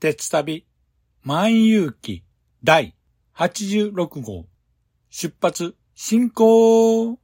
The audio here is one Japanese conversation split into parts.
鉄旅万有記第86号。出発進行。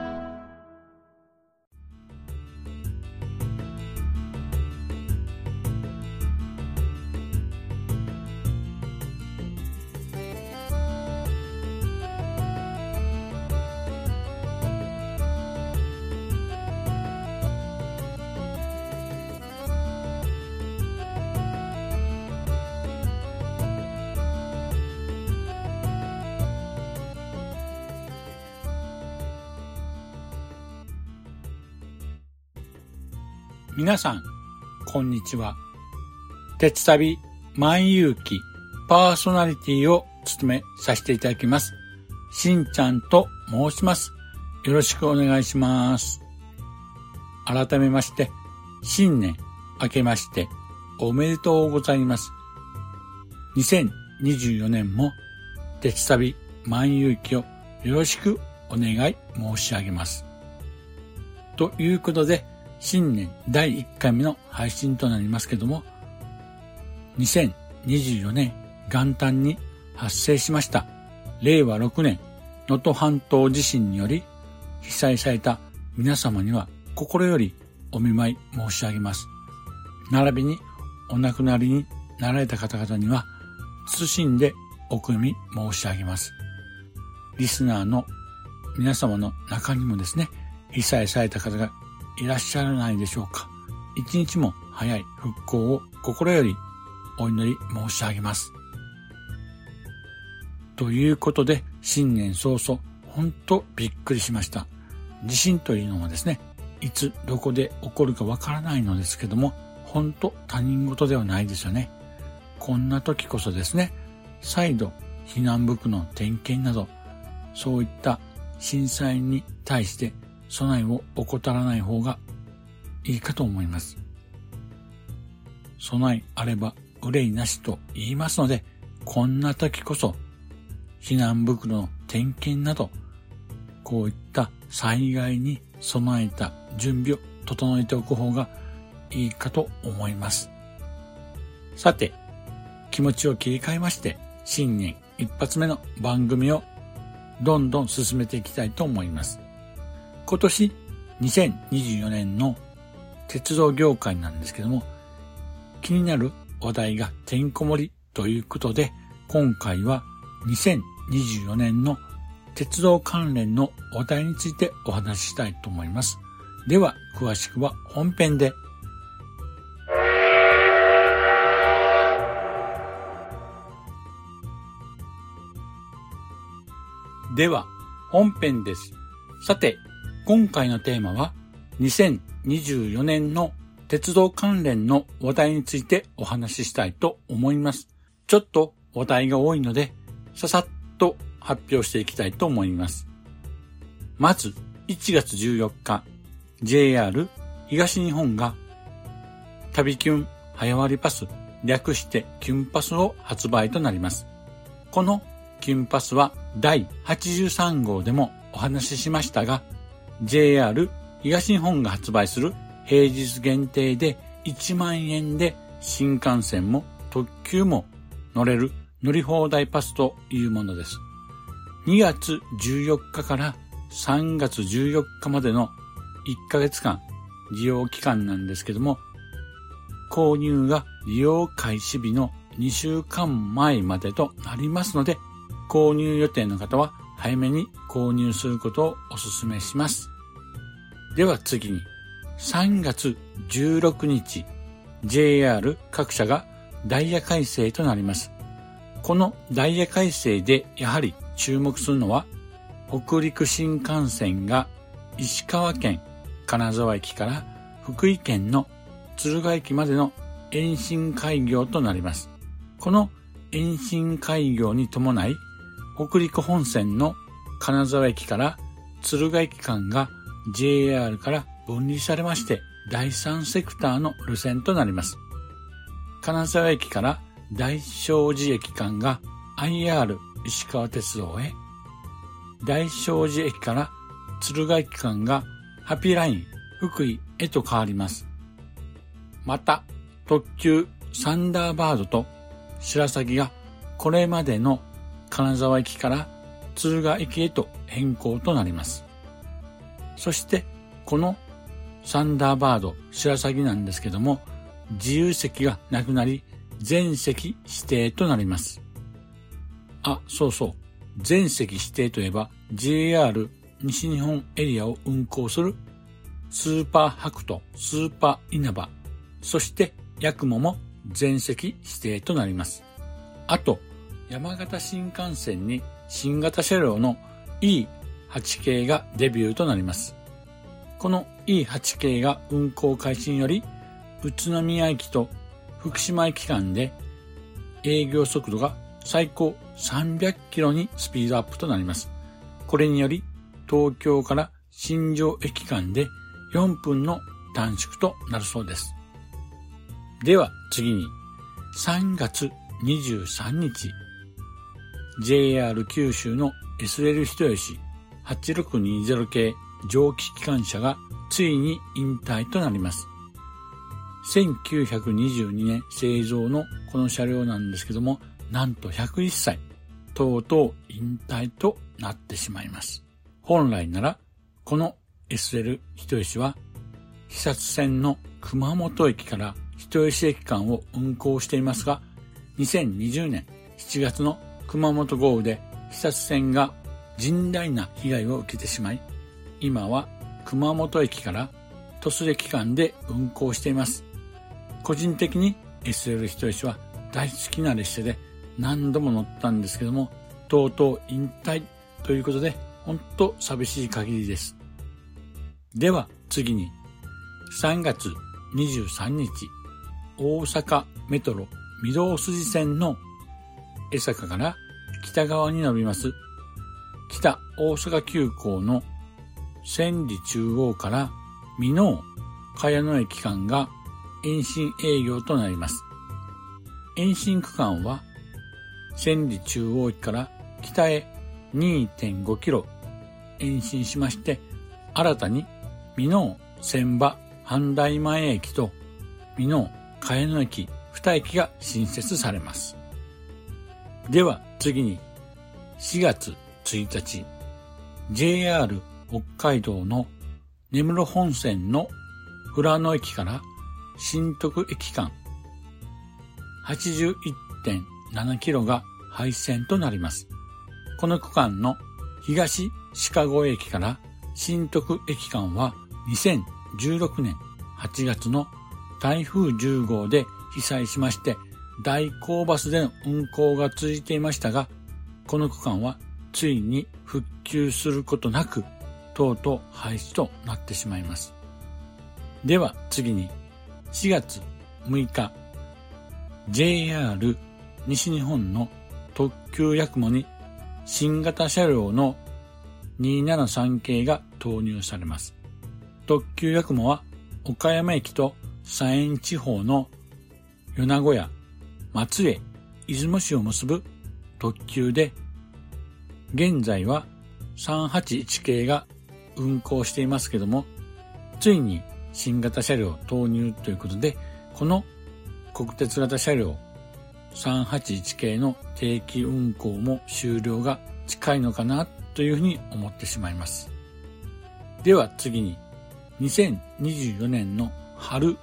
皆さん、こんにちは。鉄旅万有記パーソナリティを務めさせていただきます。しんちゃんと申します。よろしくお願いします。改めまして、新年明けましておめでとうございます。2024年も鉄旅万有記をよろしくお願い申し上げます。ということで、新年第1回目の配信となりますけども、2024年元旦に発生しました令和6年能登半島地震により被災された皆様には心よりお見舞い申し上げます。並びにお亡くなりになられた方々には謹んでお悔み申し上げます。リスナーの皆様の中にもですね、被災された方がいらっしゃらないでしょうか。一日も早い復興を心よりお祈り申し上げます。ということで、新年早々、ほんとびっくりしました。地震というのはですね、いつどこで起こるかわからないのですけども、ほんと他人事ではないですよね。こんな時こそですね、再度避難袋の点検など、そういった震災に対して備えを怠らない方がいいかと思います。備えあれば憂いなしと言いますので、こんな時こそ避難袋の点検など、こういった災害に備えた準備を整えておく方がいいかと思います。さて、気持ちを切り替えまして、新年一発目の番組をどんどん進めていきたいと思います。今年2024年の鉄道業界なんですけども、気になる話題がてんこ盛りということで、今回は2024年の鉄道関連の話題についてお話ししたいと思います。では、詳しくは本編で。では、本編です。さて、今回のテーマは2024年の鉄道関連の話題についてお話ししたいと思います。ちょっと話題が多いので、ささっと発表していきたいと思います。まず、1月14日、JR 東日本が旅キュン早割パス略してキュンパスを発売となります。このキュンパスは第83号でもお話ししましたが、JR 東日本が発売する平日限定で1万円で新幹線も特急も乗れる乗り放題パスというものです。2月14日から3月14日までの1ヶ月間利用期間なんですけども、購入が利用開始日の2週間前までとなりますので、購入予定の方は早めに購入することをお勧めします。では次に、3月16日、JR 各社がダイヤ改正となります。このダイヤ改正でやはり注目するのは、北陸新幹線が石川県金沢駅から福井県の敦賀駅までの延伸開業となります。この延伸開業に伴い、北陸本線の金沢駅から敦賀駅間が JR から分離されまして第三セクターの路線となります。金沢駅から大正寺駅間が IR 石川鉄道へ、大正寺駅から敦賀駅間がハピーライン福井へと変わります。また、特急サンダーバードと白崎がこれまでの金沢駅から敦賀駅へと変更となります。そして、このサンダーバード白崎なんですけども、自由席がなくなり、全席指定となります。あ、そうそう。全席指定といえば JR 西日本エリアを運行するスーパーハクト、スーパー稲葉、そしてヤクモも全席指定となります。あと、山形新幹線に新型車両の E8 系がデビューとなります。この E8 系が運行開始により、宇都宮駅と福島駅間で営業速度が最高300キロにスピードアップとなります。これにより、東京から新庄駅間で4分の短縮となるそうです。では次に、3月23日、JR 九州の SL 人吉8620系蒸気機関車がついに引退となります。1922年製造のこの車両なんですけども、なんと101歳、とうとう引退となってしまいます。本来なら、この SL 人吉は、久津線の熊本駅から人吉駅間を運行していますが、2020年7月の熊本豪雨で久津線が甚大な被害を受けてしまい、今は熊本駅から鳥栖駅間で運行しています。個人的に SL 人吉は大好きな列車で何度も乗ったんですけども、とうとう引退ということで、ほんと寂しい限りです。では次に、3月23日、大阪メトロ御堂筋線の江坂から北側に伸びます北大阪急行の千里中央から美濃茅野駅間が延伸営業となります。延伸区間は千里中央駅から北へ2.5キロ延伸しまして、新たに美濃千葉阪大前駅と美濃茅野駅2駅が新設されます。では次に4月1日 JR 北海道の根室本線の富良野駅から新徳駅間81.7キロが廃線となります。この区間の東鹿越駅から新徳駅間は2016年8月の台風10号で被災しまして、大高バスでの運行が続いていましたが、この区間はついに復旧することなく、とうとう廃止となってしまいます。では次に、4月6日、JR 西日本の特急やくもに新型車両の273系が投入されます。特急やくもは岡山駅と山陰地方の米子や松江、出雲市を結ぶ特急で、現在は381系が運行していますけども、ついに新型車両投入ということで、この国鉄型車両381系の定期運行も終了が近いのかなというふうに思ってしまいます。では次に2024年の春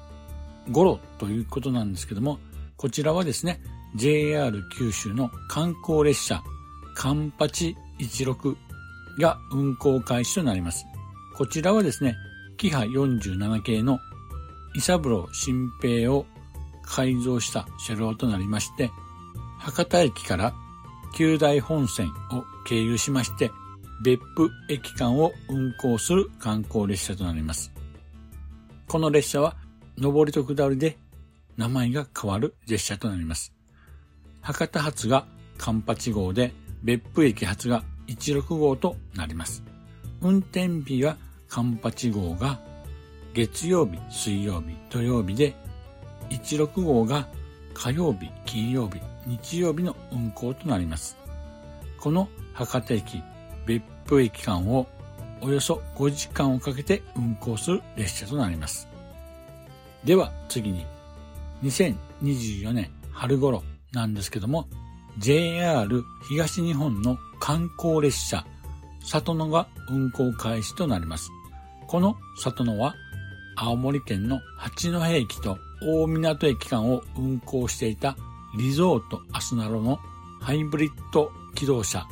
頃ということなんですけども、こちらはですね、JR 九州の観光列車、カンパチ16が運行開始となります。こちらはですね、キハ47系のイサブロ新平を改造した車両となりまして、博多駅から九大本線を経由しまして、別府駅間を運行する観光列車となります。この列車は上りと下りで名前が変わる列車となります。博多発がカンパチ号で別府駅発が16号となります。運転日はカンパチ号が月曜日、水曜日、土曜日で16号が火曜日、金曜日、日曜日の運行となります。この博多駅、別府駅間をおよそ5時間をかけて運行する列車となります。では次に2024年春頃なんですけども JR 東日本の観光列車里野が運行開始となります。この里野は青森県の八戸駅と大港駅間を運行していたリゾートアスナロのハイブリッド機動車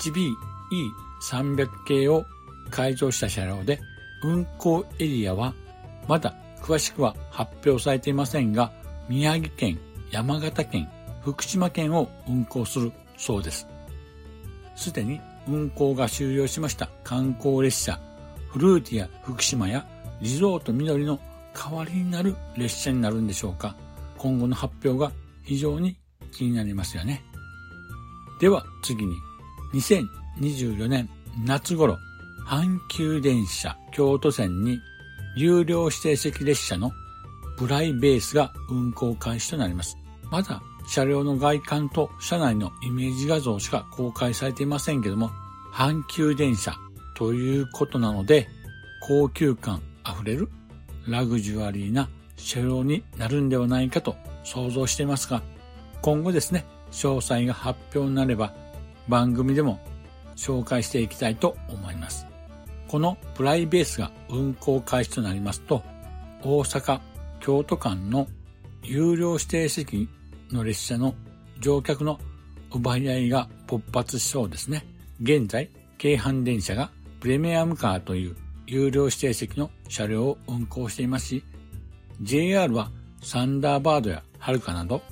HBE300 系を改造した車両で運行エリアはまだ詳しくは発表されていませんが宮城県、山形県、福島県を運行するそうです。すでに運行が終了しました観光列車フルーティア福島やリゾート緑の代わりになる列車になるんでしょうか今後の発表が非常に気になりますよね。では次に2024年夏頃阪急電車京都線に有料指定席列車のブライベースが運行開始となります。まだ車両の外観と車内のイメージ画像しか公開されていませんけども、阪急電車ということなので、高級感あふれるラグジュアリーな車両になるんではないかと想像していますが、今後ですね、詳細が発表になれば番組でも紹介していきたいと思います。このプライベースが運行開始となりますと、大阪、京都間の有料指定席の列車の乗客の奪い合いが勃発しそうですね。現在、京阪電車がプレミアムカーという有料指定席の車両を運行していますし、JR はサンダーバードやハルカなど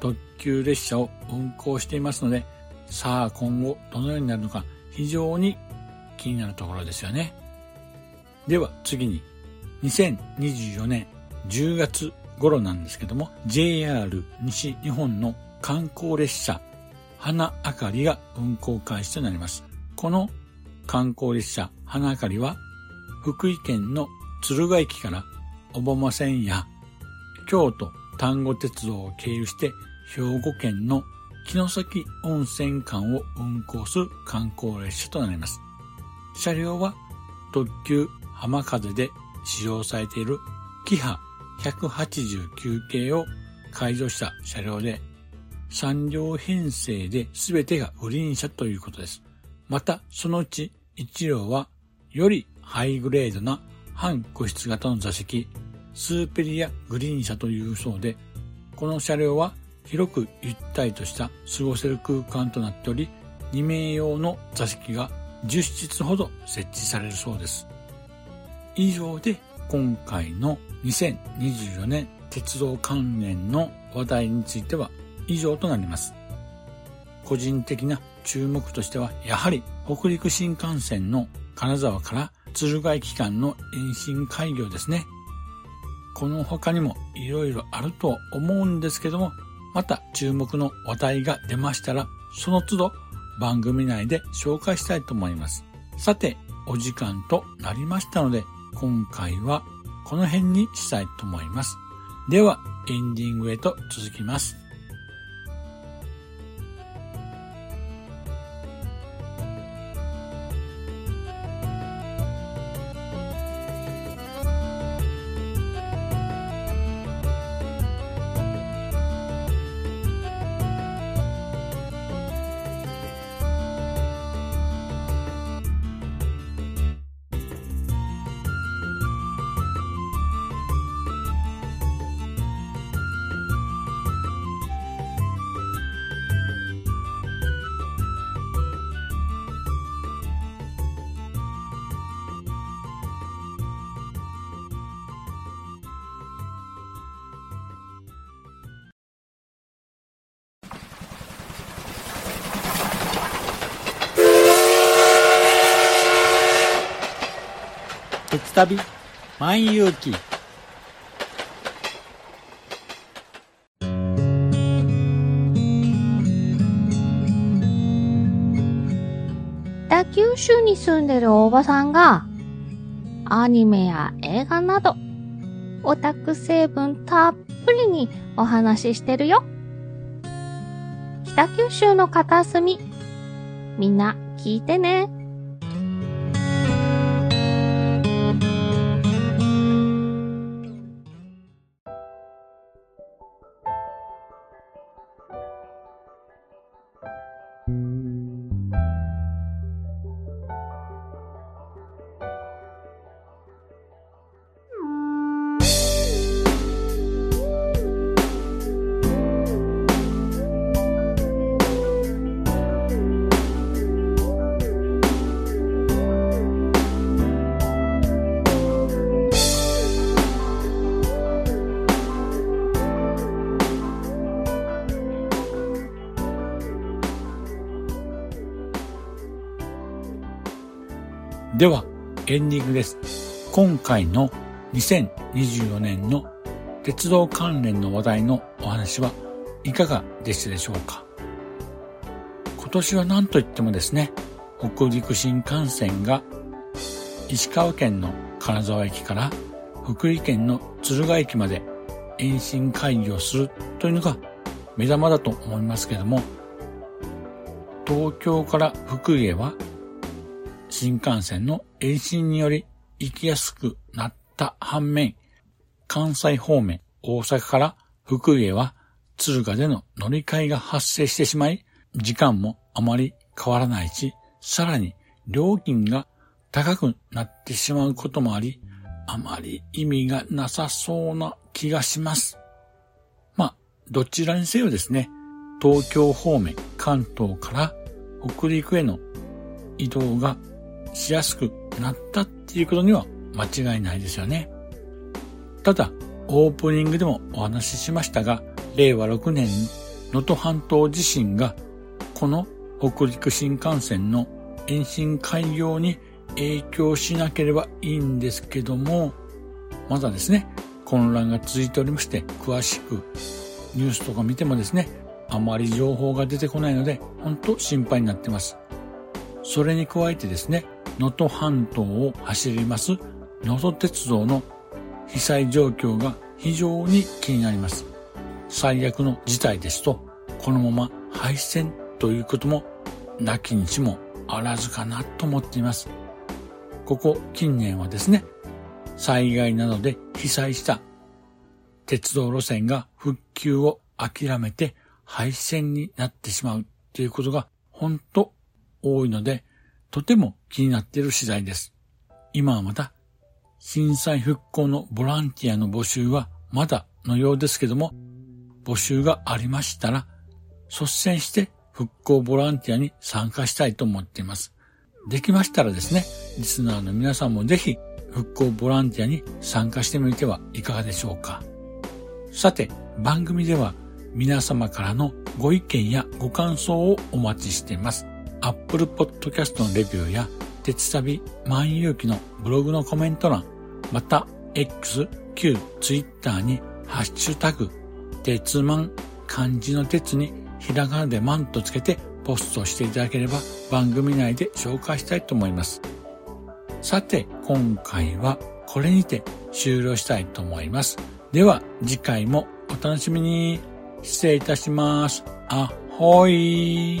特急列車を運行していますので、さあ今後どのようになるのか非常に気になるところですよね。では次に2024年10月頃なんですけども JR 西日本の観光列車花あかりが運行開始となります。この観光列車花あかりは福井県の敦賀駅から小浜線や京都丹後鉄道を経由して兵庫県の城崎温泉間を運行する観光列車となります。車両は特急浜風で使用されているキハ189系を改造した車両で3両編成で全てがグリーン車ということです。またそのうち1両はよりハイグレードな半個室型の座席スーペリアグリーン車というそうでこの車両は広くゆったりとした過ごせる空間となっており2名用の座席が10室ほど設置されるそうです。以上で今回の2024年鉄道関連の話題については以上となります。個人的な注目としては、やはり北陸新幹線の金沢から敦賀駅間の延伸開業ですね。この他にも色々あると思うんですけども、また注目の話題が出ましたら、その都度番組内で紹介したいと思います。さて、お時間となりましたので、今回はこの辺にしたいと思います。では、エンディングへと続きます。旅万有記北九州に住んでるおばさんがアニメや映画などオタク成分たっぷりにお話ししてるよ。北九州の片隅みんな聞いてね。では、エンディングです。今回の2024年の鉄道関連の話題のお話はいかがでしたでしょうか？今年は何と言ってもですね、北陸新幹線が石川県の金沢駅から福井県の敦賀駅まで延伸開業するというのが目玉だと思いますけども、東京から福井へは新幹線の延伸により行きやすくなった反面、関西方面、大阪から福井へは敦賀での乗り換えが発生してしまい、時間もあまり変わらないし、さらに料金が高くなってしまうこともあり、あまり意味がなさそうな気がします。まあ、どちらにせよですね、東京方面、関東から北陸への移動がしやすくなったっていうことには間違いないですよね。ただ、オープニングでもお話ししましたが、令和6年能登半島地震がこの北陸新幹線の延伸開業に影響しなければいいんですけども、まだですね、混乱が続いておりまして、詳しくニュースとか見てもですね、あまり情報が出てこないので、本当心配になってます。それに加えてですね、能登半島を走ります能登鉄道の被災状況が非常に気になります。最悪の事態ですと、このまま廃線ということもなきにしもあらずかなと思っています。ここ近年はですね、災害などで被災した鉄道路線が復旧を諦めて廃線になってしまうということが本当多いので、とても気になっている次第です。今はまた、震災復興のボランティアの募集はまだのようですけども、募集がありましたら、率先して復興ボランティアに参加したいと思っています。できましたらですね、リスナーの皆さんもぜひ復興ボランティアに参加してみてはいかがでしょうか。さて、番組では皆様からのご意見やご感想をお待ちしています。Apple Podcast のレビューや、鉄旅万有記のブログのコメント欄、また X、Q、Twitter にハッシュタグ、鉄マン、漢字の鉄にひらがなでマンとつけてポストしていただければ番組内で紹介したいと思います。さて、今回はこれにて終了したいと思います。では次回もお楽しみに。失礼いたします。あほい。